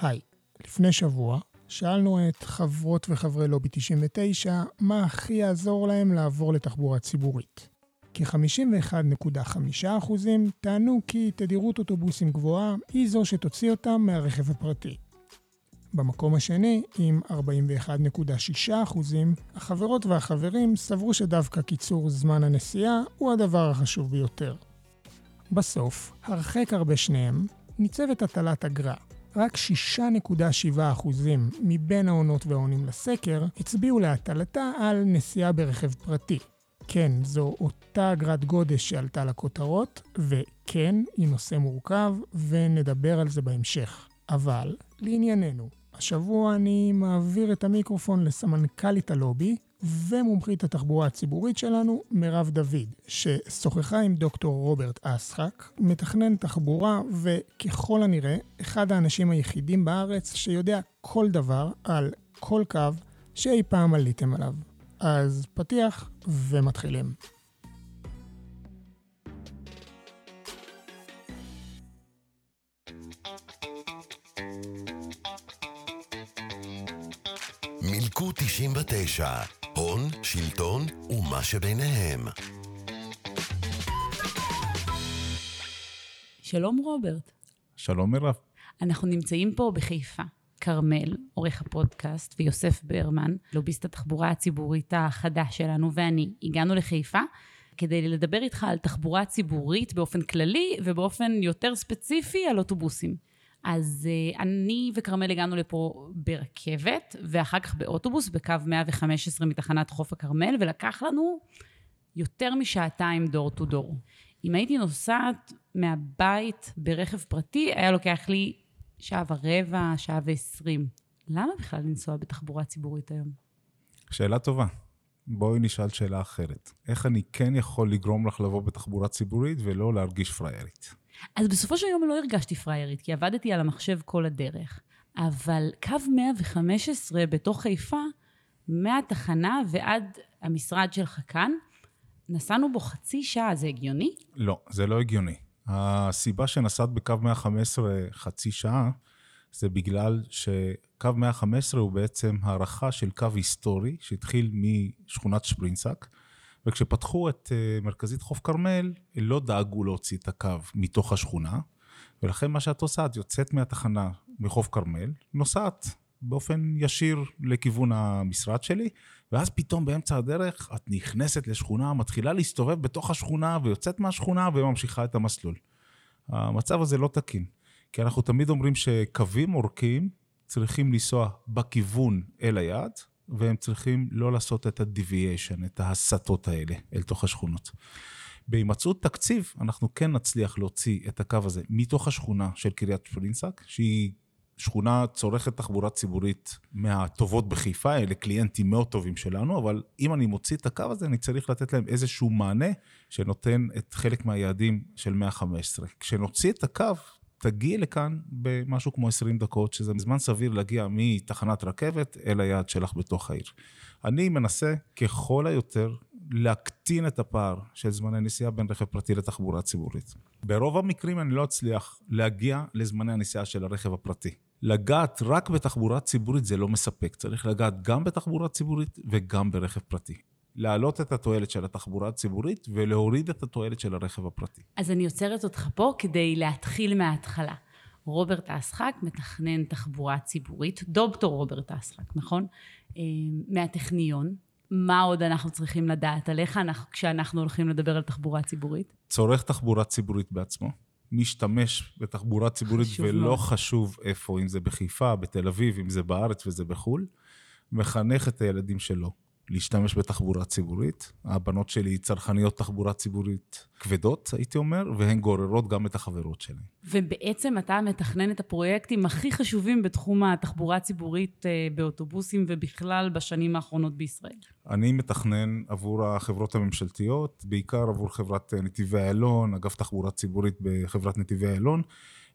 היי, לפני שבוע שאלנו את חברות וחברי לובי 99 מה הכי יעזור להם לעבור לתחבורה ציבורית. כ-51.5% טענו כי תדירות אוטובוסים גבוהה היא זו שתוציא אותם מהרכב הפרטי. במקום השני, עם 41.6%, החברות והחברים סברו שדווקא קיצור זמן הנסיעה הוא הדבר החשוב ביותר. בסוף, הרחק הרבה שניהם, ניצבת הטלת אגרה. רק 6.7% מבין העונות והעונים לסקר הצביעו להטלתה על נסיעה ברכב פרטי. כן, זו אותה אגרת גודש שעלתה לכותרות, וכן, היא נושא מורכב, ונדבר על זה בהמשך. אבל, לענייננו, השבוע אני מעביר את המיקרופון לסמנכ"לית הלובי ומומחית התחבורה הציבורית שלנו, מירב דוד, ששוחחה עם דוקטור רוברט אסחק, מתכנן תחבורה וככל הנראה, אחד האנשים היחידים בארץ שיודע כל דבר על כל קו שאי פעם עליתם עליו. אז פתיח ומתחילים. מילקו 99, הון, שלטון ומה שביניהם. שלום רוברט. שלום מירב. אנחנו נמצאים פה בחיפה. כרמל, עורך הפודקאסט, ויוסף ברמן, לוביסט התחבורה הציבורית החדש שלנו, ואני, הגענו לחיפה כדי לדבר איתך על תחבורה ציבורית באופן כללי, ובאופן יותר ספציפי על אוטובוסים. אז uh, אני וכרמל הגענו לפה ברכבת, ואחר כך באוטובוס בקו 115 מתחנת חוף הכרמל, ולקח לנו יותר משעתיים דור טו דור. אם הייתי נוסעת מהבית ברכב פרטי, היה לוקח לי שעה ורבע, שעה ועשרים. למה בכלל לנסוע בתחבורה ציבורית היום? שאלה טובה. בואי נשאל שאלה אחרת. איך אני כן יכול לגרום לך לבוא בתחבורה ציבורית ולא להרגיש פריירית? אז בסופו של יום לא הרגשתי פריירית, כי עבדתי על המחשב כל הדרך. אבל קו 115 בתוך חיפה, מהתחנה ועד המשרד שלך כאן, נסענו בו חצי שעה, זה הגיוני? לא, זה לא הגיוני. הסיבה שנסעת בקו 115 חצי שעה, זה בגלל שקו 115 הוא בעצם הערכה של קו היסטורי שהתחיל משכונת שפרינסק, וכשפתחו את אה, מרכזית חוף כרמל, לא דאגו להוציא את הקו מתוך השכונה, ולכן מה שאת עושה, את יוצאת מהתחנה מחוף כרמל, נוסעת באופן ישיר לכיוון המשרד שלי, ואז פתאום באמצע הדרך את נכנסת לשכונה, מתחילה להסתובב בתוך השכונה ויוצאת מהשכונה וממשיכה את המסלול. המצב הזה לא תקין, כי אנחנו תמיד אומרים שקווים אורכים צריכים לנסוע בכיוון אל היעד, והם צריכים לא לעשות את ה-deviation, את ההסטות האלה אל תוך השכונות. בהימצאות תקציב, אנחנו כן נצליח להוציא את הקו הזה מתוך השכונה של קריית פרינסק, שהיא שכונה צורכת תחבורה ציבורית מהטובות בחיפה, אלה קליינטים מאוד טובים שלנו, אבל אם אני מוציא את הקו הזה, אני צריך לתת להם איזשהו מענה שנותן את חלק מהיעדים של 115. כשנוציא את הקו, תגיעי לכאן במשהו כמו 20 דקות, שזה זמן סביר להגיע מתחנת רכבת אל היעד שלך בתוך העיר. אני מנסה ככל היותר להקטין את הפער של זמני נסיעה בין רכב פרטי לתחבורה ציבורית. ברוב המקרים אני לא אצליח להגיע לזמני הנסיעה של הרכב הפרטי. לגעת רק בתחבורה ציבורית זה לא מספק, צריך לגעת גם בתחבורה ציבורית וגם ברכב פרטי. להעלות את התועלת של התחבורה הציבורית ולהוריד את התועלת של הרכב הפרטי. אז אני עוצרת אותך פה כדי להתחיל מההתחלה. רוברט אסחק, מתכנן תחבורה ציבורית, דוקטור רוברט אסחק, נכון? אה, מהטכניון. מה עוד אנחנו צריכים לדעת עליך כשאנחנו הולכים לדבר על תחבורה ציבורית? צורך תחבורה ציבורית בעצמו. משתמש בתחבורה ציבורית ולא מאוד. חשוב איפה, אם זה בחיפה, בתל אביב, אם זה בארץ וזה בחו"ל, מחנך את הילדים שלו להשתמש בתחבורה ציבורית. הבנות שלי צרכניות תחבורה ציבורית כבדות, הייתי אומר, והן גוררות גם את החברות שלהן. ובעצם אתה מתכנן את הפרויקטים הכי חשובים בתחום התחבורה הציבורית אה, באוטובוסים ובכלל בשנים האחרונות בישראל. אני מתכנן עבור החברות הממשלתיות, בעיקר עבור חברת אה, נתיבי איילון, אגף תחבורה ציבורית בחברת נתיבי איילון.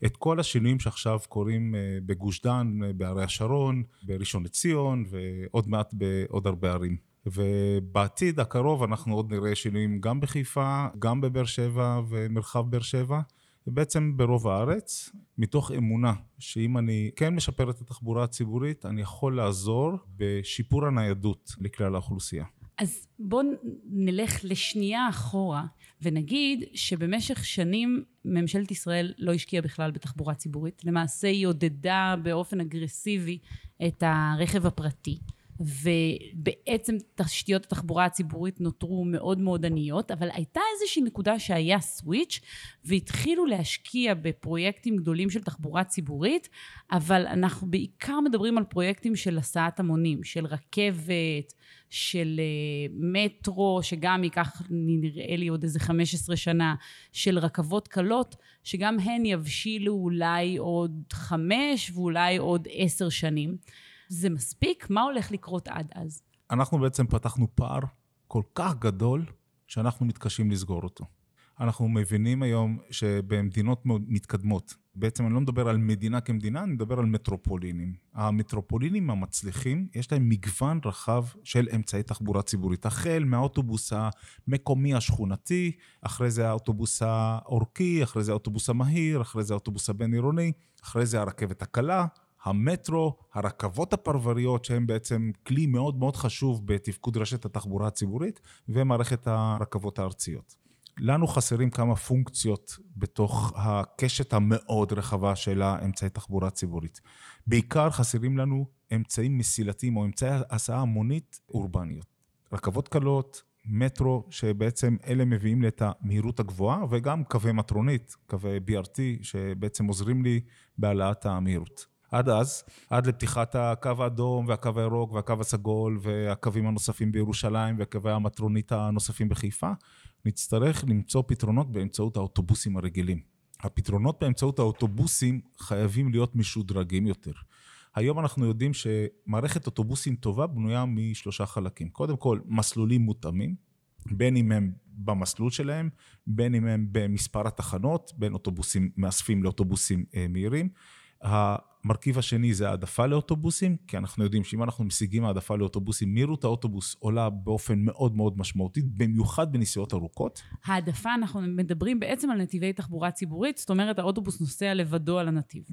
את כל השינויים שעכשיו קורים אה, בגוש דן, אה, בערי השרון, בראשון לציון ועוד מעט בעוד הרבה ערים. ובעתיד הקרוב אנחנו עוד נראה שינויים גם בחיפה, גם בבאר שבע ומרחב באר שבע. ובעצם ברוב הארץ, מתוך אמונה שאם אני כן משפר את התחבורה הציבורית, אני יכול לעזור בשיפור הניידות לכלל האוכלוסייה. אז בואו נלך לשנייה אחורה ונגיד שבמשך שנים ממשלת ישראל לא השקיעה בכלל בתחבורה ציבורית. למעשה היא עודדה באופן אגרסיבי את הרכב הפרטי. ובעצם תשתיות התחבורה הציבורית נותרו מאוד מאוד עניות, אבל הייתה איזושהי נקודה שהיה סוויץ' והתחילו להשקיע בפרויקטים גדולים של תחבורה ציבורית, אבל אנחנו בעיקר מדברים על פרויקטים של הסעת המונים, של רכבת, של uh, מטרו, שגם ייקח נראה לי עוד איזה 15 שנה, של רכבות קלות, שגם הן יבשילו אולי עוד חמש ואולי עוד עשר שנים. זה מספיק? מה הולך לקרות עד אז? אנחנו בעצם פתחנו פער כל כך גדול, שאנחנו מתקשים לסגור אותו. אנחנו מבינים היום שבמדינות מתקדמות, בעצם אני לא מדבר על מדינה כמדינה, אני מדבר על מטרופולינים. המטרופולינים המצליחים, יש להם מגוון רחב של אמצעי תחבורה ציבורית. החל מהאוטובוס המקומי השכונתי, אחרי זה האוטובוס האורכי, אחרי זה האוטובוס המהיר, אחרי זה האוטובוס הבין-עירוני, אחרי זה הרכבת הקלה, המטרו, הרכבות הפרבריות, שהן בעצם כלי מאוד מאוד חשוב בתפקוד רשת התחבורה הציבורית, ומערכת הרכבות הארציות. לנו חסרים כמה פונקציות בתוך הקשת המאוד רחבה של האמצעי תחבורה ציבורית. בעיקר חסרים לנו אמצעים מסילתיים או אמצעי הסעה המונית אורבניות. רכבות קלות, מטרו, שבעצם אלה מביאים לי את המהירות הגבוהה, וגם קווי מטרונית, קווי BRT, שבעצם עוזרים לי בהעלאת המהירות. עד אז, עד לפתיחת הקו האדום והקו הירוק והקו הסגול והקווים הנוספים בירושלים והקווי המטרונית הנוספים בחיפה, נצטרך למצוא פתרונות באמצעות האוטובוסים הרגילים. הפתרונות באמצעות האוטובוסים חייבים להיות משודרגים יותר. היום אנחנו יודעים שמערכת אוטובוסים טובה בנויה משלושה חלקים. קודם כל, מסלולים מותאמים, בין אם הם במסלול שלהם, בין אם הם במספר התחנות, בין אוטובוסים מאספים לאוטובוסים אה, מהירים. המרכיב השני זה העדפה לאוטובוסים, כי אנחנו יודעים שאם אנחנו משיגים העדפה לאוטובוסים, מהירות האוטובוס עולה באופן מאוד מאוד משמעותי, במיוחד בנסיעות ארוכות. העדפה, אנחנו מדברים בעצם על נתיבי תחבורה ציבורית, זאת אומרת האוטובוס נוסע לבדו על הנתיב.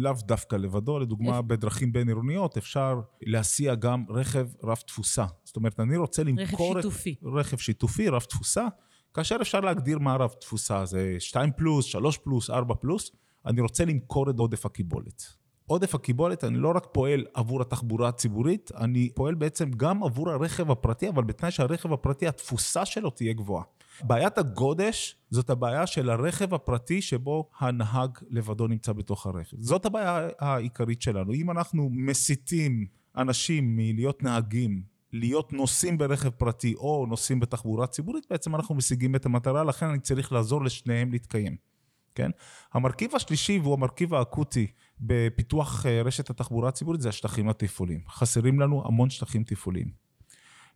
לאו דווקא לבדו, לדוגמה איפ... בדרכים בין-עירוניות אפשר להסיע גם רכב רב תפוסה. זאת אומרת, אני רוצה למכור... רכב שיתופי. רכב שיתופי, רב תפוסה, כאשר אפשר להגדיר מה רב תפוסה, זה 2 פלוס, 3 פלוס, 4 פלוס. אני רוצה למכור את עודף הקיבולת. עודף הקיבולת, אני לא רק פועל עבור התחבורה הציבורית, אני פועל בעצם גם עבור הרכב הפרטי, אבל בתנאי שהרכב הפרטי, התפוסה שלו תהיה גבוהה. בעיית הגודש זאת הבעיה של הרכב הפרטי שבו הנהג לבדו נמצא בתוך הרכב. זאת הבעיה העיקרית שלנו. אם אנחנו מסיתים אנשים מלהיות נהגים להיות נוסעים ברכב פרטי או נוסעים בתחבורה ציבורית, בעצם אנחנו משיגים את המטרה, לכן אני צריך לעזור לשניהם להתקיים. כן? המרכיב השלישי והוא המרכיב האקוטי בפיתוח אה, רשת התחבורה הציבורית זה השטחים התפעוליים. חסרים לנו המון שטחים תפעוליים.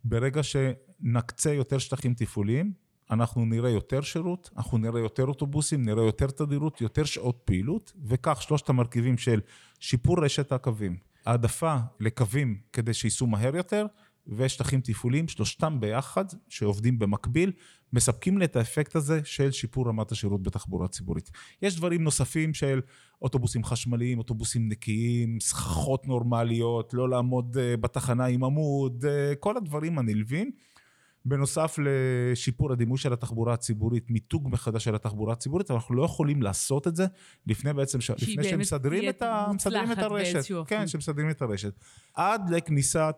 ברגע שנקצה יותר שטחים תפעוליים, אנחנו נראה יותר שירות, אנחנו נראה יותר אוטובוסים, נראה יותר תדירות, יותר שעות פעילות, וכך שלושת המרכיבים של שיפור רשת הקווים, העדפה לקווים כדי שייסעו מהר יותר, ושטחים תפעוליים, שלושתם ביחד, שעובדים במקביל, מספקים לי את האפקט הזה של שיפור רמת השירות בתחבורה ציבורית. יש דברים נוספים של אוטובוסים חשמליים, אוטובוסים נקיים, סככות נורמליות, לא לעמוד אה, בתחנה עם עמוד, אה, כל הדברים הנלווים. בנוסף לשיפור הדימוי של התחבורה הציבורית, מיתוג מחדש של התחבורה הציבורית, אנחנו לא יכולים לעשות את זה לפני בעצם, ש... לפני שמסדרים את, ה... את הרשת. כן, שמסדרים את הרשת. עד לכניסת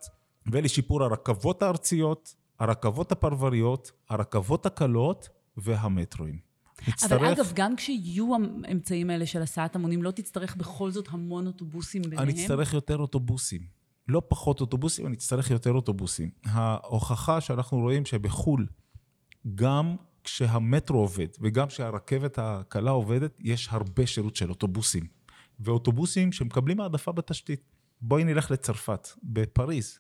ולשיפור הרכבות הארציות, הרכבות הפרבריות, הרכבות הקלות והמטרואים. נצטרך... אבל אגב, גם כשיהיו האמצעים האלה של הסעת המונים, לא תצטרך בכל זאת המון אוטובוסים ביניהם? אני אצטרך יותר אוטובוסים. לא פחות אוטובוסים, אני אצטרך יותר אוטובוסים. ההוכחה שאנחנו רואים שבחו"ל, גם כשהמטרו עובד וגם כשהרכבת הקלה עובדת, יש הרבה שירות של אוטובוסים. ואוטובוסים שמקבלים העדפה בתשתית. בואי נלך לצרפת, בפריז.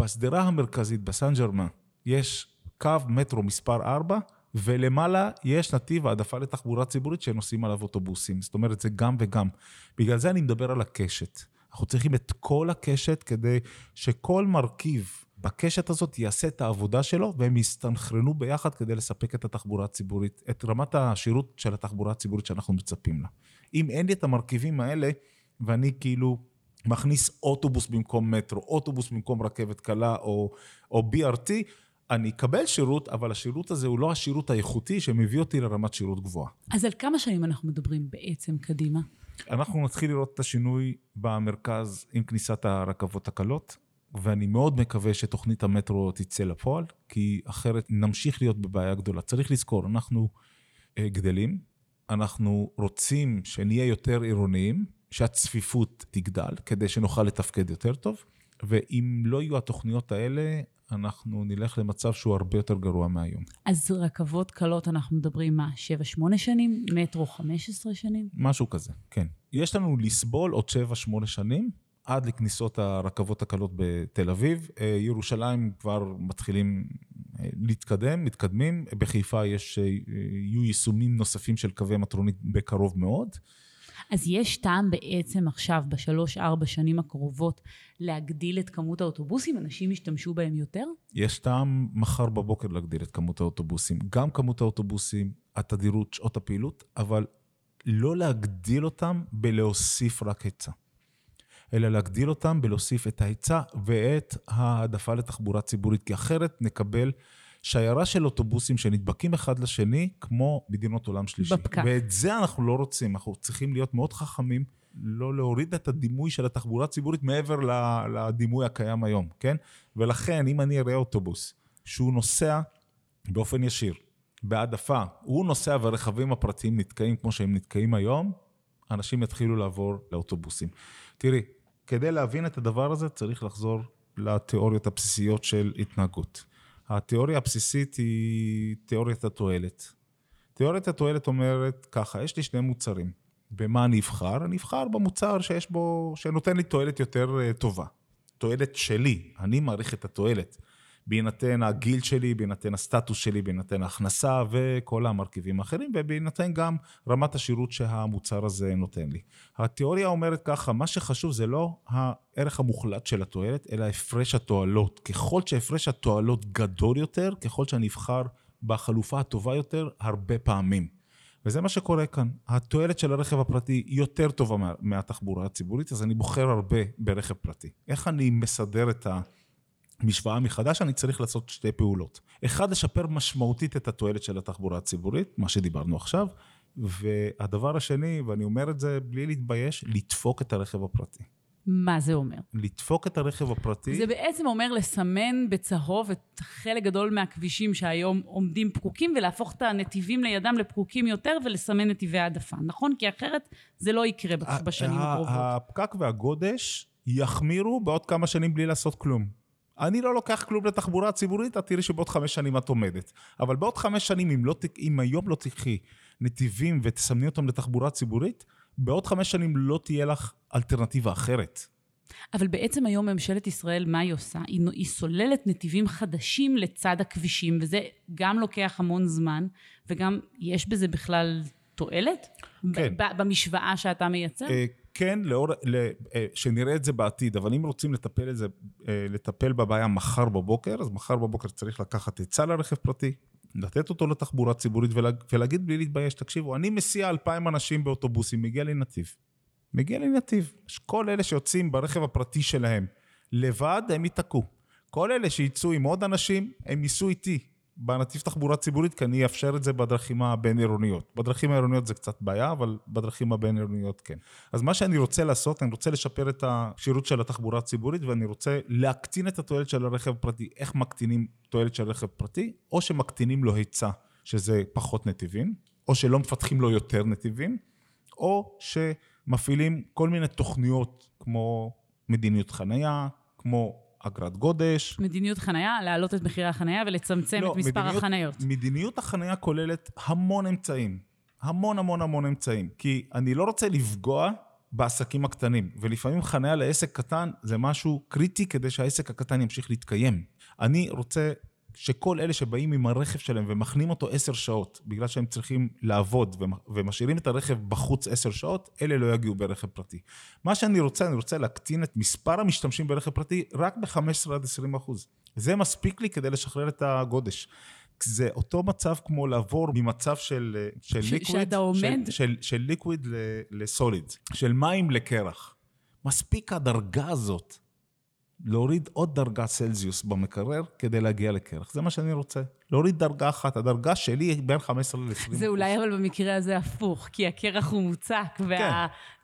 בשדרה המרכזית בסן ג'רמן יש קו מטרו מספר 4, ולמעלה יש נתיב העדפה לתחבורה ציבורית שנוסעים עליו אוטובוסים. זאת אומרת, זה גם וגם. בגלל זה אני מדבר על הקשת. אנחנו צריכים את כל הקשת כדי שכל מרכיב בקשת הזאת יעשה את העבודה שלו, והם יסתנכרנו ביחד כדי לספק את התחבורה הציבורית, את רמת השירות של התחבורה הציבורית שאנחנו מצפים לה. אם אין לי את המרכיבים האלה, ואני כאילו מכניס אוטובוס במקום מטרו, אוטובוס במקום רכבת קלה או, או BRT, אני אקבל שירות, אבל השירות הזה הוא לא השירות האיכותי שמביא אותי לרמת שירות גבוהה. אז על כמה שנים אנחנו מדברים בעצם קדימה? אנחנו נתחיל לראות את השינוי במרכז עם כניסת הרכבות הקלות, ואני מאוד מקווה שתוכנית המטרו תצא לפועל, כי אחרת נמשיך להיות בבעיה גדולה. צריך לזכור, אנחנו אה, גדלים, אנחנו רוצים שנהיה יותר עירוניים, שהצפיפות תגדל, כדי שנוכל לתפקד יותר טוב, ואם לא יהיו התוכניות האלה, אנחנו נלך למצב שהוא הרבה יותר גרוע מהיום. אז רכבות קלות, אנחנו מדברים מה, 7-8 שנים? מטרו 15 שנים? משהו כזה, כן. יש לנו לסבול עוד 7-8 שנים, עד לכניסות הרכבות הקלות בתל אביב. אה, ירושלים כבר מתחילים אה, להתקדם, מתקדמים. בחיפה יש, אה, יהיו יישומים נוספים של קווי מטרונית בקרוב מאוד. אז יש טעם בעצם עכשיו, בשלוש-ארבע שנים הקרובות, להגדיל את כמות האוטובוסים? אנשים ישתמשו בהם יותר? יש טעם מחר בבוקר להגדיל את כמות האוטובוסים. גם כמות האוטובוסים, התדירות, שעות הפעילות, אבל לא להגדיל אותם בלהוסיף רק היצע. אלא להגדיל אותם בלהוסיף את ההיצע ואת העדפה לתחבורה ציבורית, כי אחרת נקבל שיירה של אוטובוסים שנדבקים אחד לשני, כמו מדינות עולם שלישי. בפקק. ואת זה אנחנו לא רוצים, אנחנו צריכים להיות מאוד חכמים, לא להוריד את הדימוי של התחבורה הציבורית מעבר לדימוי הקיים היום, כן? ולכן, אם אני אראה אוטובוס שהוא נוסע באופן ישיר, בהעדפה, הוא נוסע והרכבים הפרטיים נתקעים כמו שהם נתקעים היום, אנשים יתחילו לעבור לאוטובוסים. תראי, כדי להבין את הדבר הזה צריך לחזור לתיאוריות הבסיסיות של התנהגות. התיאוריה הבסיסית היא תיאוריית התועלת. תיאוריית התועלת אומרת ככה, יש לי שני מוצרים. במה אני אבחר? אני אבחר במוצר שיש בו, שנותן לי תועלת יותר אה, טובה. תועלת שלי, אני מעריך את התועלת. בהינתן הגיל שלי, בהינתן הסטטוס שלי, בהינתן ההכנסה וכל המרכיבים האחרים, ובהינתן גם רמת השירות שהמוצר הזה נותן לי. התיאוריה אומרת ככה, מה שחשוב זה לא הערך המוחלט של התועלת, אלא הפרש התועלות. ככל שהפרש התועלות גדול יותר, ככל שאני אבחר בחלופה הטובה יותר, הרבה פעמים. וזה מה שקורה כאן. התועלת של הרכב הפרטי יותר טובה מה, מהתחבורה הציבורית, אז אני בוחר הרבה ברכב פרטי. איך אני מסדר את ה... משוואה מחדש, אני צריך לעשות שתי פעולות. אחד, לשפר משמעותית את התועלת של התחבורה הציבורית, מה שדיברנו עכשיו, והדבר השני, ואני אומר את זה בלי להתבייש, לדפוק את הרכב הפרטי. מה זה אומר? לדפוק את הרכב הפרטי... זה בעצם אומר לסמן בצהוב את חלק גדול מהכבישים שהיום עומדים פקוקים, ולהפוך את הנתיבים לידם לפקוקים יותר, ולסמן נתיבי העדפה, נכון? כי אחרת זה לא יקרה בשנים הקרובות. הפקק והגודש יחמירו בעוד כמה שנים בלי לעשות כלום. אני לא לוקח כלום לתחבורה הציבורית, את תראי שבעוד חמש שנים את עומדת. אבל בעוד חמש שנים, אם, לא, אם היום לא תקחי נתיבים ותסמני אותם לתחבורה ציבורית, בעוד חמש שנים לא תהיה לך אלטרנטיבה אחרת. אבל בעצם היום ממשלת ישראל, מה היא עושה? היא, היא סוללת נתיבים חדשים לצד הכבישים, וזה גם לוקח המון זמן, וגם יש בזה בכלל תועלת? כן. במשוואה שאתה מייצר? כן, לאור, אה, שנראה את זה בעתיד, אבל אם רוצים לטפל, זה, אה, לטפל בבעיה מחר בבוקר, אז מחר בבוקר צריך לקחת היצע לרכב פרטי, לתת אותו לתחבורה ציבורית ולה, ולהגיד בלי להתבייש, תקשיבו, אני מסיע אלפיים אנשים באוטובוסים, מגיע לי נתיב. מגיע לי נתיב. כל אלה שיוצאים ברכב הפרטי שלהם לבד, הם ייתקעו. כל אלה שיצאו עם עוד אנשים, הם ייסעו איתי. בנתיב תחבורה ציבורית, כי אני אאפשר את זה בדרכים הבין-עירוניות. בדרכים העירוניות זה קצת בעיה, אבל בדרכים הבין-עירוניות כן. אז מה שאני רוצה לעשות, אני רוצה לשפר את השירות של התחבורה הציבורית, ואני רוצה להקטין את התועלת של הרכב הפרטי. איך מקטינים תועלת של רכב פרטי? או שמקטינים לו היצע, שזה פחות נתיבים, או שלא מפתחים לו יותר נתיבים, או שמפעילים כל מיני תוכניות כמו מדיניות חנייה, כמו אגרת גודש. מדיניות חנייה, להעלות את מחירי החנייה ולצמצם לא, את מספר מדיניות, החניות. מדיניות החנייה כוללת המון אמצעים. המון המון המון אמצעים. כי אני לא רוצה לפגוע בעסקים הקטנים, ולפעמים חנייה לעסק קטן זה משהו קריטי כדי שהעסק הקטן ימשיך להתקיים. אני רוצה שכל אלה שבאים עם הרכב שלהם ומחנים אותו עשר שעות, בגלל שהם צריכים לעבוד ומשאירים את הרכב בחוץ עשר שעות, אלה לא יגיעו ברכב פרטי. מה שאני רוצה, אני רוצה להקטין את מספר המשתמשים ברכב פרטי רק ב-15 עד 20 אחוז. זה מספיק לי כדי לשחרר את הגודש. זה אותו מצב כמו לעבור ממצב של, של ש, ליקוויד, שאתה עומד... של, של, של ליקוויד לסוליד, של מים לקרח. מספיק הדרגה הזאת. להוריד עוד דרגה צלזיוס במקרר כדי להגיע לקרח. זה מה שאני רוצה. להוריד דרגה אחת. הדרגה שלי היא בין 15 ל-20. זה אולי אבל במקרה הזה הפוך, כי הקרח הוא מוצק, כן.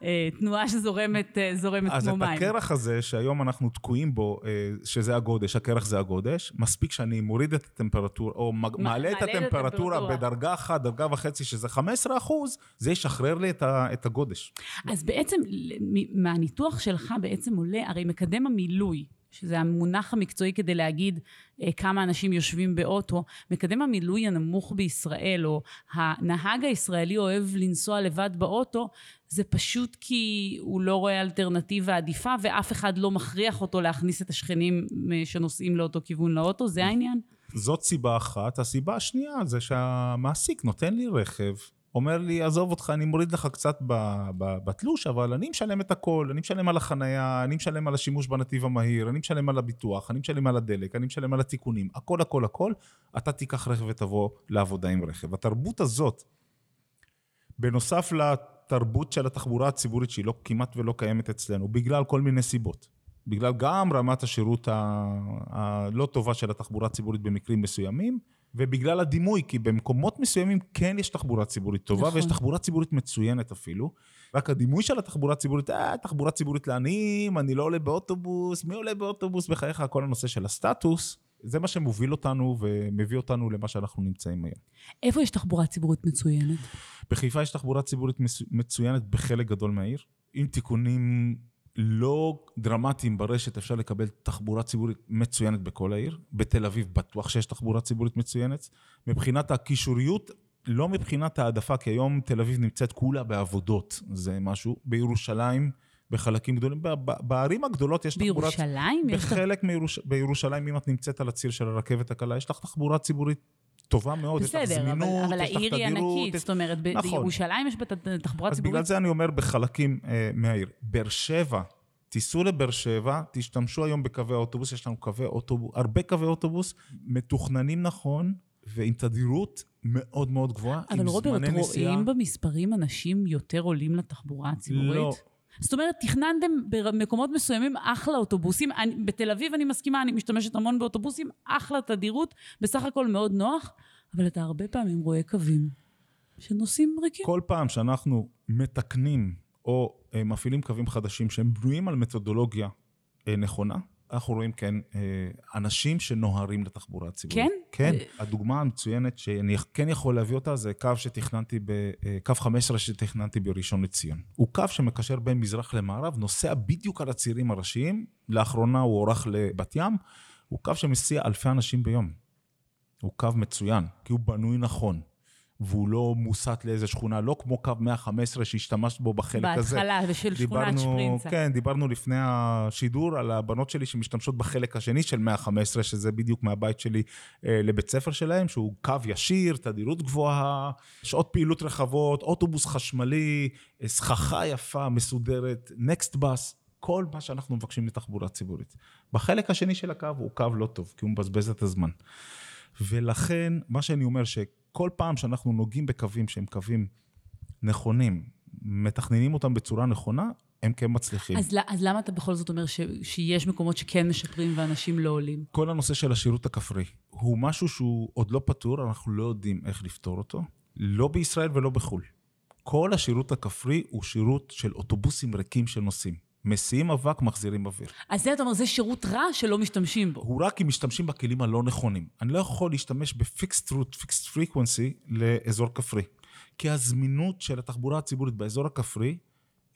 והתנועה שזורמת אה, זורמת כמו מים. אז את הקרח הזה, שהיום אנחנו תקועים בו, אה, שזה הגודש, הקרח זה הגודש, מספיק שאני מוריד את הטמפרטורה, או מעלה את הטמפרטורה בדרגה אחת, דרגה וחצי, שזה 15 אחוז, זה ישחרר לי את הגודש. אז בעצם, מהניתוח שלך בעצם עולה, הרי מקדם המילוי, שזה המונח המקצועי כדי להגיד אה, כמה אנשים יושבים באוטו, מקדם המילוי הנמוך בישראל, או הנהג הישראלי אוהב לנסוע לבד באוטו, זה פשוט כי הוא לא רואה אלטרנטיבה עדיפה, ואף אחד לא מכריח אותו להכניס את השכנים אה, שנוסעים לאותו כיוון לאוטו, זה העניין? זאת סיבה אחת. הסיבה השנייה זה שהמעסיק נותן לי רכב אומר לי, עזוב אותך, אני מוריד לך קצת בתלוש, אבל אני משלם את הכל, אני משלם על החנייה, אני משלם על השימוש בנתיב המהיר, אני משלם על הביטוח, אני משלם על הדלק, אני משלם על התיקונים, הכל הכל הכל, אתה תיקח רכב ותבוא לעבודה עם רכב. התרבות הזאת, בנוסף לתרבות של התחבורה הציבורית, שהיא לא, כמעט ולא קיימת אצלנו, בגלל כל מיני סיבות. בגלל גם רמת השירות הלא טובה של התחבורה הציבורית במקרים מסוימים, ובגלל הדימוי, כי במקומות מסוימים כן יש תחבורה ציבורית טובה, נכון. ויש תחבורה ציבורית מצוינת אפילו. רק הדימוי של התחבורה הציבורית, אה, תחבורה ציבורית לעניים, אני לא עולה באוטובוס, מי עולה באוטובוס בחייך? כל הנושא של הסטטוס, זה מה שמוביל אותנו ומביא אותנו למה שאנחנו נמצאים היום. איפה יש תחבורה ציבורית מצוינת? בחיפה יש תחבורה ציבורית מצוינת בחלק גדול מהעיר, עם תיקונים לא דרמטיים ברשת, אפשר לקבל תחבורה ציבורית מצוינת בכל העיר. בתל אביב בטוח שיש תחבורה ציבורית מצוינת. מבחינת הקישוריות, לא מבחינת העדפה, כי היום תל אביב נמצאת כולה בעבודות, זה משהו. בירושלים, בחלקים גדולים, בערים הגדולות יש תחבורה... בירושלים? בחלק מירוש... בירושלים, אם את נמצאת על הציר של הרכבת הקלה, יש לך תחבורה ציבורית טובה מאוד, בסדר, יש לך זמינות, אבל, אבל יש לך תדירות. בסדר, אבל העיר היא ענקית, יש... זאת אומרת, נכון. בירושלים יש תחבורה אז ציבורית. בגלל זה אני אומר בחלקים אה, מהעיר. באר שבע, תיסעו לבאר שבע, תשתמשו היום בקווי האוטובוס, יש לנו קווי אוטובוס, הרבה קווי אוטובוס, מתוכננים נכון, ועם תדירות מאוד מאוד גבוהה, עם זמני נסיעה. אבל רוברט, רואים במספרים אנשים יותר עולים לתחבורה הציבורית? לא. זאת אומרת, תכננתם במקומות מסוימים אחלה אוטובוסים. אני, בתל אביב אני מסכימה, אני משתמשת המון באוטובוסים, אחלה תדירות, בסך הכל מאוד נוח, אבל אתה הרבה פעמים רואה קווים שנוסעים ריקים. כל פעם שאנחנו מתקנים או אה, מפעילים קווים חדשים שהם בנויים על מתודולוגיה אה, נכונה, אנחנו רואים, כן, אה, אנשים שנוהרים לתחבורה הציבורית. כן? כן. הדוגמה המצוינת שאני כן יכול להביא אותה, זה קו שתכננתי, ב, קו 15 שתכננתי בראשון לציון. הוא קו שמקשר בין מזרח למערב, נוסע בדיוק על הצירים הראשיים, לאחרונה הוא הוארך לבת ים, הוא קו שמסיע אלפי אנשים ביום. הוא קו מצוין, כי הוא בנוי נכון. והוא לא מוסט לאיזה שכונה, לא כמו קו 115 שהשתמשת בו בחלק בהתחלה, הזה. בהתחלה, של שכונת שפרינצה. כן, דיברנו לפני השידור על הבנות שלי שמשתמשות בחלק השני של 115, שזה בדיוק מהבית שלי אה, לבית ספר שלהם, שהוא קו ישיר, תדירות גבוהה, שעות פעילות רחבות, אוטובוס חשמלי, אה, סככה יפה, מסודרת, נקסט בס. כל מה שאנחנו מבקשים לתחבורה ציבורית. בחלק השני של הקו הוא קו לא טוב, כי הוא מבזבז את הזמן. ולכן, מה שאני אומר, ש... כל פעם שאנחנו נוגעים בקווים שהם קווים נכונים, מתכננים אותם בצורה נכונה, הם כן מצליחים. אז, אז למה אתה בכל זאת אומר ש, שיש מקומות שכן משפרים ואנשים לא עולים? כל הנושא של השירות הכפרי הוא משהו שהוא עוד לא פתור, אנחנו לא יודעים איך לפתור אותו, לא בישראל ולא בחו"ל. כל השירות הכפרי הוא שירות של אוטובוסים ריקים של נוסעים. מסיעים אבק, מחזירים אוויר. אז זה אתה אומר, זה שירות רע שלא משתמשים בו. הוא רק אם משתמשים בכלים הלא נכונים. אני לא יכול להשתמש ב fixed route, fixed frequency לאזור כפרי. כי הזמינות של התחבורה הציבורית באזור הכפרי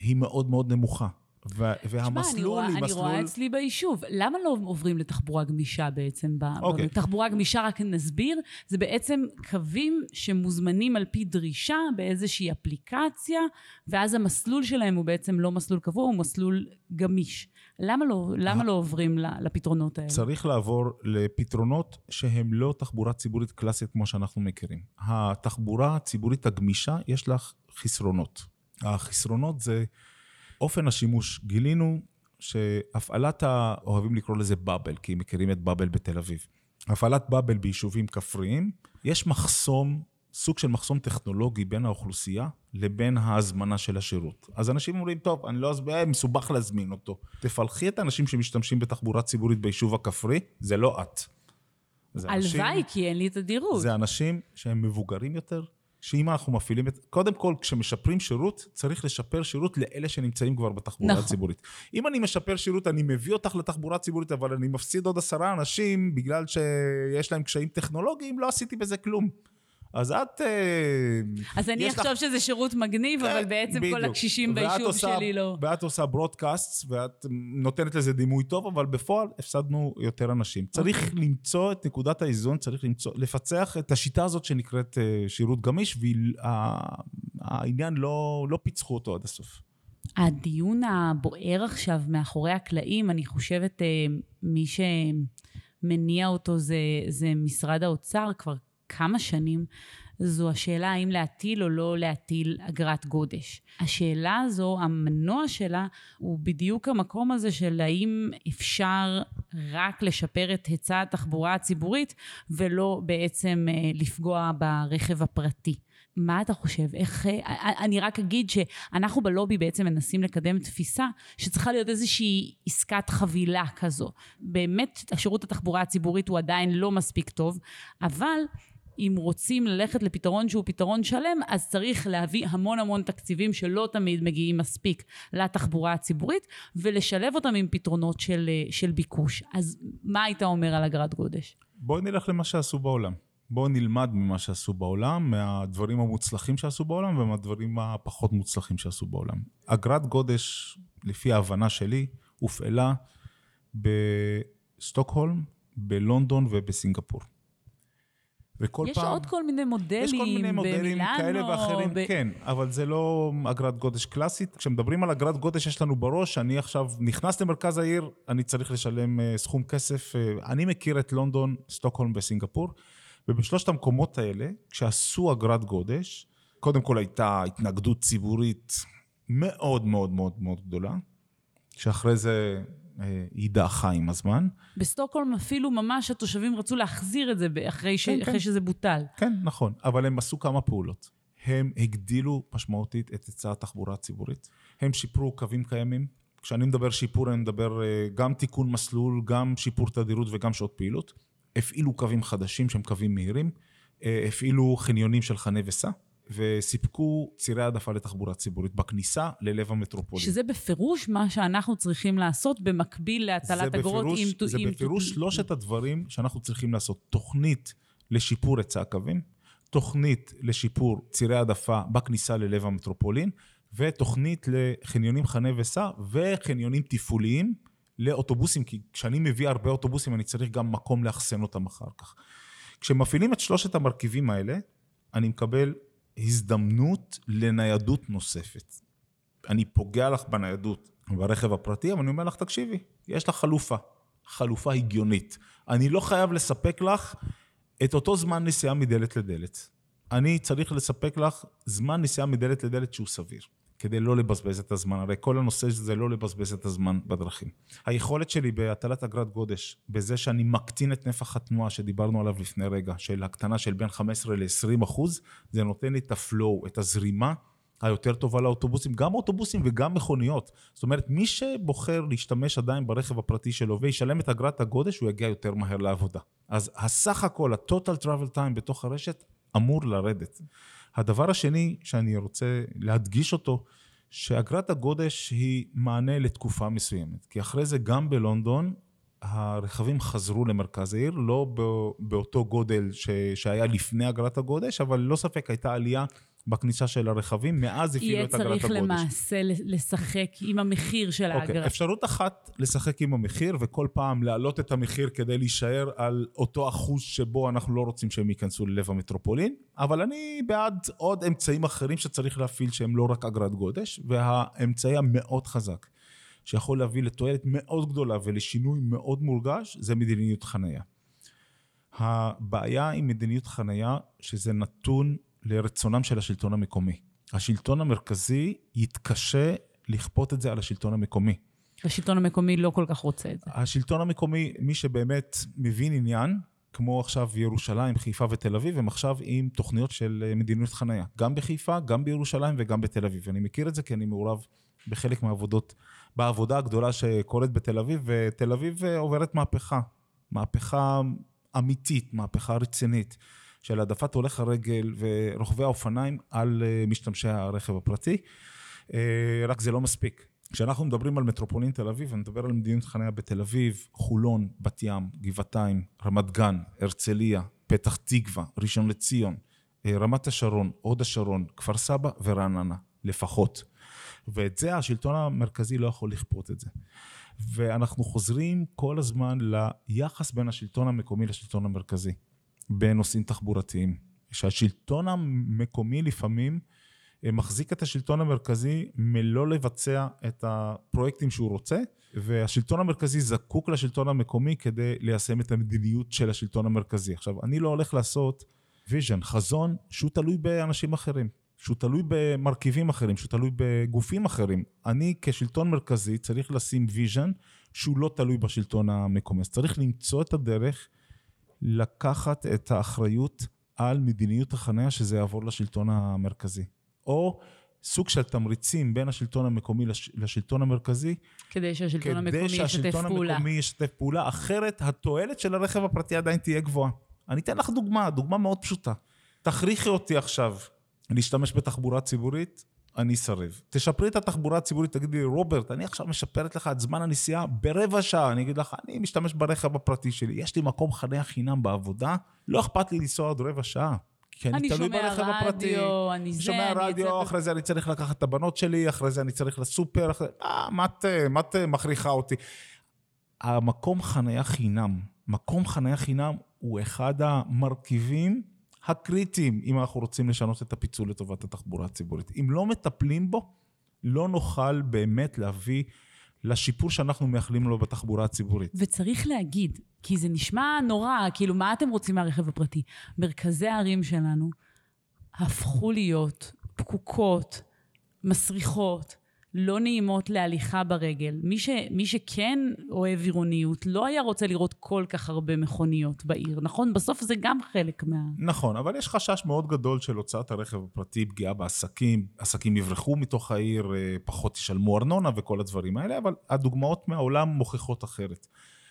היא מאוד מאוד נמוכה. ו- והמסלול אני היא אני מסלול... רואה אצלי ביישוב. למה לא עוברים לתחבורה גמישה בעצם? אוקיי. תחבורה גמישה, רק נסביר, זה בעצם קווים שמוזמנים על פי דרישה באיזושהי אפליקציה, ואז המסלול שלהם הוא בעצם לא מסלול קבוע, הוא מסלול גמיש. למה לא, למה לא עוברים לפתרונות האלה? צריך לעבור לפתרונות שהם לא תחבורה ציבורית קלאסית כמו שאנחנו מכירים. התחבורה הציבורית הגמישה, יש לך חסרונות. החסרונות זה אופן השימוש. גילינו שהפעלת, ה... אוהבים לקרוא לזה באבל, כי מכירים את באבל בתל אביב. הפעלת באבל ביישובים כפריים, יש מחסום, סוג של מחסום טכנולוגי בין האוכלוסייה לבין ההזמנה של השירות. אז אנשים אומרים, טוב, אני לא אזמין, מסובך להזמין אותו. תפלחי את האנשים שמשתמשים בתחבורה ציבורית ביישוב הכפרי, זה לא את. הלוואי, כי אין לי את הדירות. זה אנשים שהם מבוגרים יותר, שאם אנחנו מפעילים את... קודם כל, כשמשפרים שירות, צריך לשפר שירות לאלה שנמצאים כבר בתחבורה נכון. הציבורית. אם אני משפר שירות, אני מביא אותך לתחבורה הציבורית, אבל אני מפסיד עוד עשרה אנשים בגלל שיש להם קשיים טכנולוגיים, לא עשיתי בזה כלום. אז את... אה, אז אני יש לך- אחשוב שזה שירות מגניב, אבל כן, בעצם כל בדיוק. הקשישים ואת ביישוב עושה- שלי לא. ואת עושה ברודקאסט, ואת נותנת לזה דימוי טוב, אבל בפועל הפסדנו יותר אנשים. צריך אוקיי. למצוא את נקודת האיזון, צריך למצוא, לפצח את השיטה הזאת שנקראת אה, שירות גמיש, והעניין לא, לא פיצחו אותו עד הסוף. הדיון הבוער עכשיו מאחורי הקלעים, אני חושבת, אה, מי שמניע אותו זה, זה משרד האוצר כבר כמה שנים, זו השאלה האם להטיל או לא להטיל אגרת גודש. השאלה הזו, המנוע שלה, הוא בדיוק המקום הזה של האם אפשר רק לשפר את היצע התחבורה הציבורית, ולא בעצם אה, לפגוע ברכב הפרטי. מה אתה חושב? איך... אה, אני רק אגיד שאנחנו בלובי בעצם מנסים לקדם תפיסה שצריכה להיות איזושהי עסקת חבילה כזו. באמת, השירות התחבורה הציבורית הוא עדיין לא מספיק טוב, אבל... אם רוצים ללכת לפתרון שהוא פתרון שלם, אז צריך להביא המון המון תקציבים שלא תמיד מגיעים מספיק לתחבורה הציבורית, ולשלב אותם עם פתרונות של, אה, של ביקוש. אז מה היית אומר על אגרת גודש? בואי נלך למה שעשו בעולם. בואו נלמד ממה שעשו בעולם, מהדברים המוצלחים שעשו בעולם ומהדברים הפחות מוצלחים שעשו בעולם. אגרת גודש, לפי ההבנה שלי, הופעלה בסטוקהולם, בלונדון ובסינגפור. וכל יש פעם... עוד כל מיני מודלים, יש כל מיני מודלים במילאנו, כאלה ואחרים, ב... כן, אבל זה לא אגרת גודש קלאסית. כשמדברים על אגרת גודש, יש לנו בראש, אני עכשיו נכנס למרכז העיר, אני צריך לשלם uh, סכום כסף. Uh, אני מכיר את לונדון, סטוקהולם וסינגפור, ובשלושת המקומות האלה, כשעשו אגרת גודש, קודם כל הייתה התנגדות ציבורית מאוד מאוד מאוד מאוד גדולה, שאחרי זה אה, היא דעכה עם הזמן. בסטוקהולם אפילו ממש התושבים רצו להחזיר את זה אחרי, ש... כן, אחרי כן. שזה בוטל. כן, נכון, אבל הם עשו כמה פעולות. הם הגדילו משמעותית את היצע התחבורה הציבורית. הם שיפרו קווים קיימים. כשאני מדבר שיפור, אני מדבר אה, גם תיקון מסלול, גם שיפור תדירות וגם שעות פעילות. הפעילו קווים חדשים שהם קווים מהירים. אה, הפעילו חניונים של חנה וסע, וסיפקו צירי העדפה לתחבורה ציבורית בכניסה ללב המטרופולין. שזה בפירוש מה שאנחנו צריכים לעשות במקביל להטלת אגרות עם... זה עם- בפירוש שלושת הדברים שאנחנו צריכים לעשות. תוכנית לשיפור היצע הקווים, תוכנית לשיפור צירי העדפה בכניסה ללב המטרופולין, ותוכנית לחניונים חנה וסע וחניונים תפעוליים לאוטובוסים, כי כשאני מביא הרבה אוטובוסים אני צריך גם מקום לאחסן אותם אחר כך. כשמפעילים את שלושת המרכיבים האלה, אני מקבל הזדמנות לניידות נוספת. אני פוגע לך בניידות ברכב הפרטי, אבל אני אומר לך, תקשיבי, יש לך חלופה, חלופה הגיונית. אני לא חייב לספק לך את אותו זמן נסיעה מדלת לדלת. אני צריך לספק לך זמן נסיעה מדלת לדלת שהוא סביר, כדי לא לבזבז את הזמן. הרי כל הנושא זה לא לבזבז את הזמן בדרכים. היכולת שלי בהטלת אגרת גודש, בזה שאני מקטין את נפח התנועה שדיברנו עליו לפני רגע, של הקטנה של בין 15 ל-20 אחוז, זה נותן לי את הפלואו, את הזרימה היותר טובה לאוטובוסים, גם אוטובוסים וגם מכוניות. זאת אומרת, מי שבוחר להשתמש עדיין ברכב הפרטי שלו וישלם את אגרת הגודש, הוא יגיע יותר מהר לעבודה. אז הסך הכל, ה-total travel time בתוך הרשת, אמור לרדת. הדבר השני שאני רוצה להדגיש אותו, שאגרת הגודש היא מענה לתקופה מסוימת. כי אחרי זה גם בלונדון, הרכבים חזרו למרכז העיר, לא באותו גודל ש... שהיה לפני אגרת הגודש, אבל ללא ספק הייתה עלייה בכניסה של הרכבים, מאז הפעילו את אגרת הגודש. יהיה צריך למעשה לשחק עם המחיר של אוקיי, האגרה. אפשרות אחת, לשחק עם המחיר, וכל פעם להעלות את המחיר כדי להישאר על אותו אחוז שבו אנחנו לא רוצים שהם ייכנסו ללב המטרופולין, אבל אני בעד עוד אמצעים אחרים שצריך להפעיל שהם לא רק אגרת גודש, והאמצעי המאוד חזק, שיכול להביא לתועלת מאוד גדולה ולשינוי מאוד מורגש, זה מדיניות חנייה. הבעיה עם מדיניות חנייה, שזה נתון לרצונם של השלטון המקומי. השלטון המרכזי יתקשה לכפות את זה על השלטון המקומי. השלטון המקומי לא כל כך רוצה את זה. השלטון המקומי, מי שבאמת מבין עניין, כמו עכשיו ירושלים, חיפה ותל אביב, הם עכשיו עם תוכניות של מדיניות חנייה. גם בחיפה, גם בירושלים וגם בתל אביב. אני מכיר את זה כי אני מעורב בחלק מהעבודות, בעבודה הגדולה שקורית בתל אביב, ותל אביב עוברת מהפכה. מהפכה אמיתית, מהפכה רצינית. של העדפת הולך הרגל ורוכבי האופניים על אה, משתמשי הרכב הפרטי, אה, רק זה לא מספיק. כשאנחנו מדברים על מטרופולין תל אביב, אני מדבר על מדיניות חניה בתל אביב, חולון, בת ים, גבעתיים, רמת גן, הרצליה, פתח תקווה, ראשון לציון, אה, רמת השרון, הוד השרון, כפר סבא ורעננה, לפחות. ואת זה השלטון המרכזי לא יכול לכפות את זה. ואנחנו חוזרים כל הזמן ליחס בין השלטון המקומי לשלטון המרכזי. בנושאים תחבורתיים. שהשלטון המקומי לפעמים אה, מחזיק את השלטון המרכזי מלא לבצע את הפרויקטים שהוא רוצה, והשלטון המרכזי זקוק לשלטון המקומי כדי ליישם את המדיניות של השלטון המרכזי. עכשיו, אני לא הולך לעשות vision, חזון, שהוא תלוי באנשים אחרים, שהוא תלוי במרכיבים אחרים, שהוא תלוי בגופים אחרים. אני כשלטון מרכזי צריך לשים vision שהוא לא תלוי בשלטון המקומי. אז צריך למצוא את הדרך לקחת את האחריות על מדיניות החניה שזה יעבור לשלטון המרכזי. או סוג של תמריצים בין השלטון המקומי לשלטון המרכזי. כדי שהשלטון המקומי ישתף פעולה. כדי שהשלטון המקומי ישתף פעולה, אחרת התועלת של הרכב הפרטי עדיין תהיה גבוהה. אני אתן לך דוגמה, דוגמה מאוד פשוטה. תכריחי אותי עכשיו להשתמש בתחבורה ציבורית, אני אסרב. תשפרי את התחבורה הציבורית, תגידי לי, רוברט, אני עכשיו משפרת לך את זמן הנסיעה ברבע שעה. אני אגיד לך, אני משתמש ברכב הפרטי שלי, יש לי מקום חניה חינם בעבודה, לא אכפת לי לנסוע עוד רבע שעה. כי אני, אני תלוי ברכב רדיו, הפרטי. אני זה, שומע אני רדיו, אחרי זה אני צריך לקחת את הבנות שלי, אחרי זה אני צריך לסופר, אחרי... אה, מה את, מה את מכריחה אותי? המקום חניה חינם, מקום חניה חינם הוא אחד המרכיבים הקריטיים, אם אנחנו רוצים לשנות את הפיצול לטובת התחבורה הציבורית. אם לא מטפלים בו, לא נוכל באמת להביא לשיפור שאנחנו מייחלים לו בתחבורה הציבורית. וצריך להגיד, כי זה נשמע נורא, כאילו, מה אתם רוצים מהרכב הפרטי? מרכזי הערים שלנו הפכו להיות פקוקות, מסריחות, לא נעימות להליכה ברגל. מי, ש, מי שכן אוהב עירוניות לא היה רוצה לראות כל כך הרבה מכוניות בעיר, נכון? בסוף זה גם חלק מה... נכון, אבל יש חשש מאוד גדול של הוצאת הרכב הפרטי, פגיעה בעסקים, עסקים יברחו מתוך העיר, אה, פחות ישלמו ארנונה וכל הדברים האלה, אבל הדוגמאות מהעולם מוכיחות אחרת.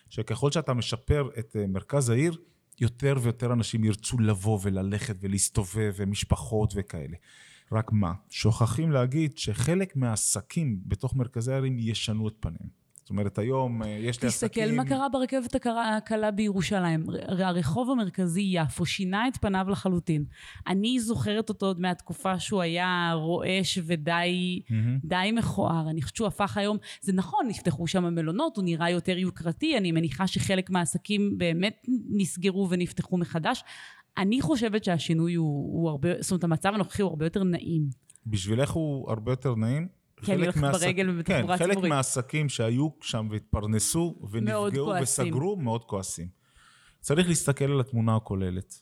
שככל שאתה משפר את אה, מרכז העיר, יותר ויותר אנשים ירצו לבוא וללכת ולהסתובב, ומשפחות וכאלה. רק מה, שוכחים להגיד שחלק מהעסקים בתוך מרכזי הערים ישנו את פניהם. זאת אומרת, היום אה, יש לי עסקים... תסתכל מה קרה ברכבת הקלה בירושלים. הרחוב המרכזי יפו שינה את פניו לחלוטין. אני זוכרת אותו עוד מהתקופה שהוא היה רועש ודי mm-hmm. מכוער. אני חושבת שהוא הפך היום... זה נכון, נפתחו שם מלונות, הוא נראה יותר יוקרתי, אני מניחה שחלק מהעסקים באמת נסגרו ונפתחו מחדש, אני חושבת שהשינוי הוא, הוא הרבה, זאת אומרת, המצב הנוכחי הוא הרבה יותר נעים. בשבילך הוא הרבה יותר נעים? כי אני הולכת מהעסק... ברגל ובתחבורה כן, ציבורית. חלק מהעסקים שהיו שם והתפרנסו ונפגעו וסגרו, מאוד כועסים. צריך להסתכל על התמונה הכוללת.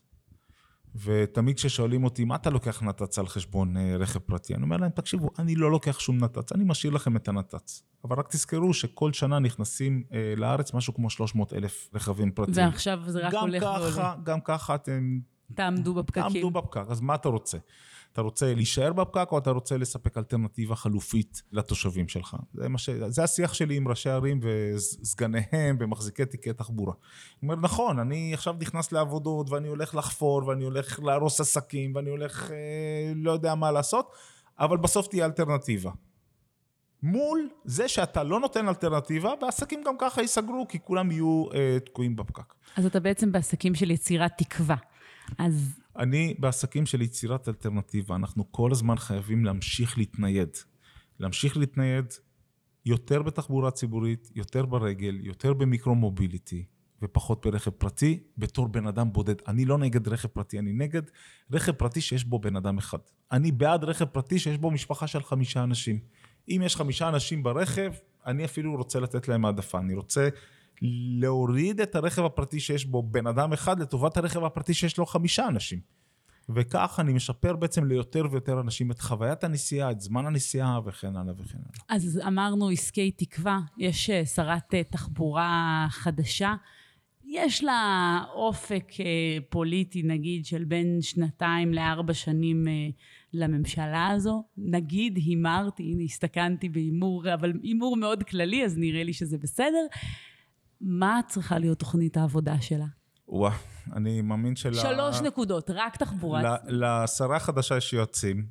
ותמיד כששואלים אותי, מה אתה לוקח נת"צ על חשבון אה, רכב פרטי? אני אומר להם, תקשיבו, אני לא לוקח שום נת"צ, אני משאיר לכם את הנת"צ. אבל רק תזכרו שכל שנה נכנסים אה, לארץ משהו כמו 300 אלף רכבים פרטיים. ועכשיו זה רק הולך ועולה. גם ככה אתם... תעמדו בפקקים. תעמדו בפקק, אז מה אתה רוצה? אתה רוצה להישאר בפקק או אתה רוצה לספק אלטרנטיבה חלופית לתושבים שלך? זה, ש... זה השיח שלי עם ראשי ערים וסגניהם ומחזיקי תיקי תחבורה. אני אומר, נכון, אני עכשיו נכנס לעבודות ואני הולך לחפור ואני הולך להרוס עסקים ואני הולך אה, לא יודע מה לעשות, אבל בסוף תהיה אלטרנטיבה. מול זה שאתה לא נותן אלטרנטיבה, והעסקים גם ככה ייסגרו, כי כולם יהיו אה, תקועים בפקק. אז אתה בעצם בעסקים של יצירת תקווה. אז אני, בעסקים של יצירת אלטרנטיבה, אנחנו כל הזמן חייבים להמשיך להתנייד. להמשיך להתנייד יותר בתחבורה ציבורית, יותר ברגל, יותר במיקרו-מוביליטי, ופחות ברכב פרטי, בתור בן אדם בודד. אני לא נגד רכב פרטי, אני נגד רכב פרטי שיש בו בן אדם אחד. אני בעד רכב פרטי שיש בו משפחה של חמישה אנשים. אם יש חמישה אנשים ברכב, אני אפילו רוצה לתת להם העדפה. אני רוצה להוריד את הרכב הפרטי שיש בו בן אדם אחד לטובת הרכב הפרטי שיש לו חמישה אנשים. וכך אני משפר בעצם ליותר ויותר אנשים את חוויית הנסיעה, את זמן הנסיעה וכן הלאה וכן הלאה. אז אמרנו עסקי תקווה, יש אה, שרת אה, תחבורה חדשה. יש לה אופק אה, פוליטי, נגיד, של בין שנתיים לארבע שנים לממשלה הזו. נגיד, הימרתי, הנה, הסתכנתי בהימור, אבל הימור מאוד כללי, אז נראה לי שזה בסדר. מה צריכה להיות תוכנית העבודה שלה? וואה, אני מאמין של... שלוש נקודות, רק תחבורה. לשרה החדשה יש יועצים,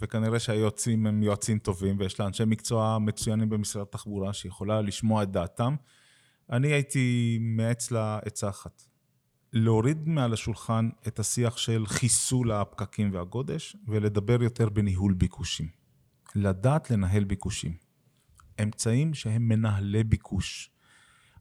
וכנראה שהיועצים הם יועצים טובים, ויש לה אנשי מקצוע מצוינים במשרד התחבורה, שיכולה לשמוע את דעתם. אני הייתי מייעץ לה עצה אחת. להוריד מעל השולחן את השיח של חיסול הפקקים והגודש, ולדבר יותר בניהול ביקושים. לדעת לנהל ביקושים. אמצעים שהם מנהלי ביקוש.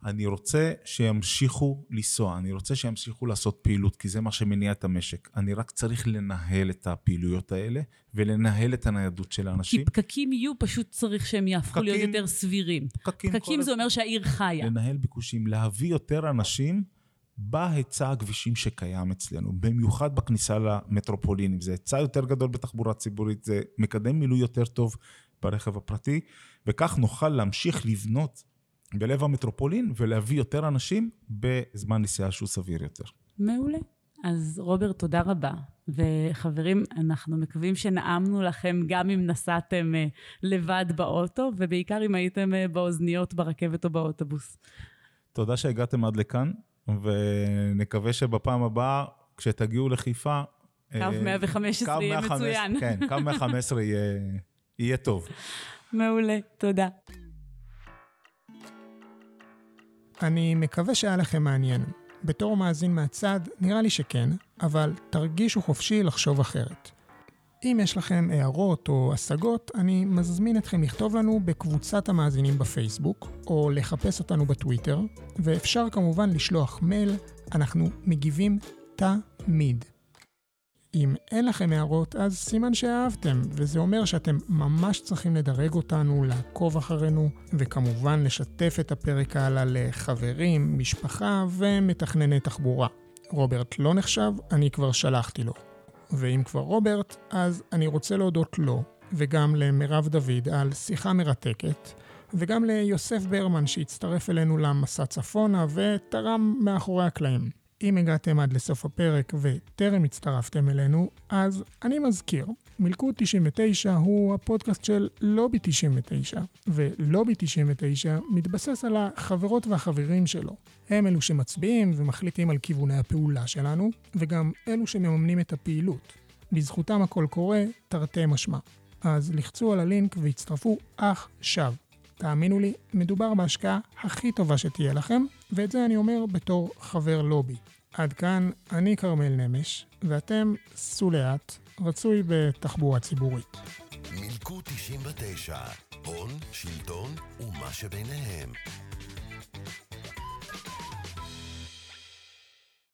אני רוצה שימשיכו לנסוע, אני רוצה שימשיכו לעשות פעילות, כי זה מה שמניע את המשק. אני רק צריך לנהל את הפעילויות האלה, ולנהל את הניידות של האנשים. כי פקקים יהיו, פשוט צריך שהם יהפכו פקקים, להיות יותר סבירים. פקקים, פקקים זה אומר שהעיר חיה. לנהל ביקושים, להביא יותר אנשים בהיצע הכבישים שקיים אצלנו, במיוחד בכניסה למטרופולינים. זה היצע יותר גדול בתחבורה ציבורית, זה מקדם מילוי יותר טוב ברכב הפרטי, וכך נוכל להמשיך לבנות בלב המטרופולין ולהביא יותר אנשים בזמן נסיעה שהוא סביר יותר. מעולה. אז רוברט, תודה רבה. וחברים, אנחנו מקווים שנעמנו לכם גם אם נסעתם אה, לבד באוטו, ובעיקר אם הייתם אה, באוזניות, ברכבת או באוטובוס. תודה שהגעתם עד לכאן, ונקווה שבפעם הבאה, כשתגיעו לחיפה... קו 115 אה, יהיה מצוין. כן, קו 115 יהיה, יהיה טוב. מעולה, תודה. אני מקווה שהיה לכם מעניין. בתור מאזין מהצד, נראה לי שכן, אבל תרגישו חופשי לחשוב אחרת. אם יש לכם הערות או השגות, אני מזמין אתכם לכתוב לנו בקבוצת המאזינים בפייסבוק, או לחפש אותנו בטוויטר, ואפשר כמובן לשלוח מייל, אנחנו מגיבים תמיד. אם אין לכם הערות, אז סימן שאהבתם, וזה אומר שאתם ממש צריכים לדרג אותנו, לעקוב אחרינו, וכמובן לשתף את הפרק הלאה לחברים, משפחה ומתכנני תחבורה. רוברט לא נחשב, אני כבר שלחתי לו. ואם כבר רוברט, אז אני רוצה להודות לו, וגם למירב דוד על שיחה מרתקת, וגם ליוסף ברמן שהצטרף אלינו למסע צפונה ותרם מאחורי הקלעים. אם הגעתם עד לסוף הפרק וטרם הצטרפתם אלינו, אז אני מזכיר, מלכוד 99 הוא הפודקאסט של לובי 99, ולובי 99 מתבסס על החברות והחברים שלו. הם אלו שמצביעים ומחליטים על כיווני הפעולה שלנו, וגם אלו שמממנים את הפעילות. בזכותם הכל קורה, תרתי משמע. אז לחצו על הלינק והצטרפו עכשיו. תאמינו לי, מדובר בהשקעה הכי טובה שתהיה לכם, ואת זה אני אומר בתור חבר לובי. עד כאן, אני כרמל נמש, ואתם, סעו לאט, רצוי בתחבורה ציבורית. מילקו 99, הון, שלטון ומה שביניהם.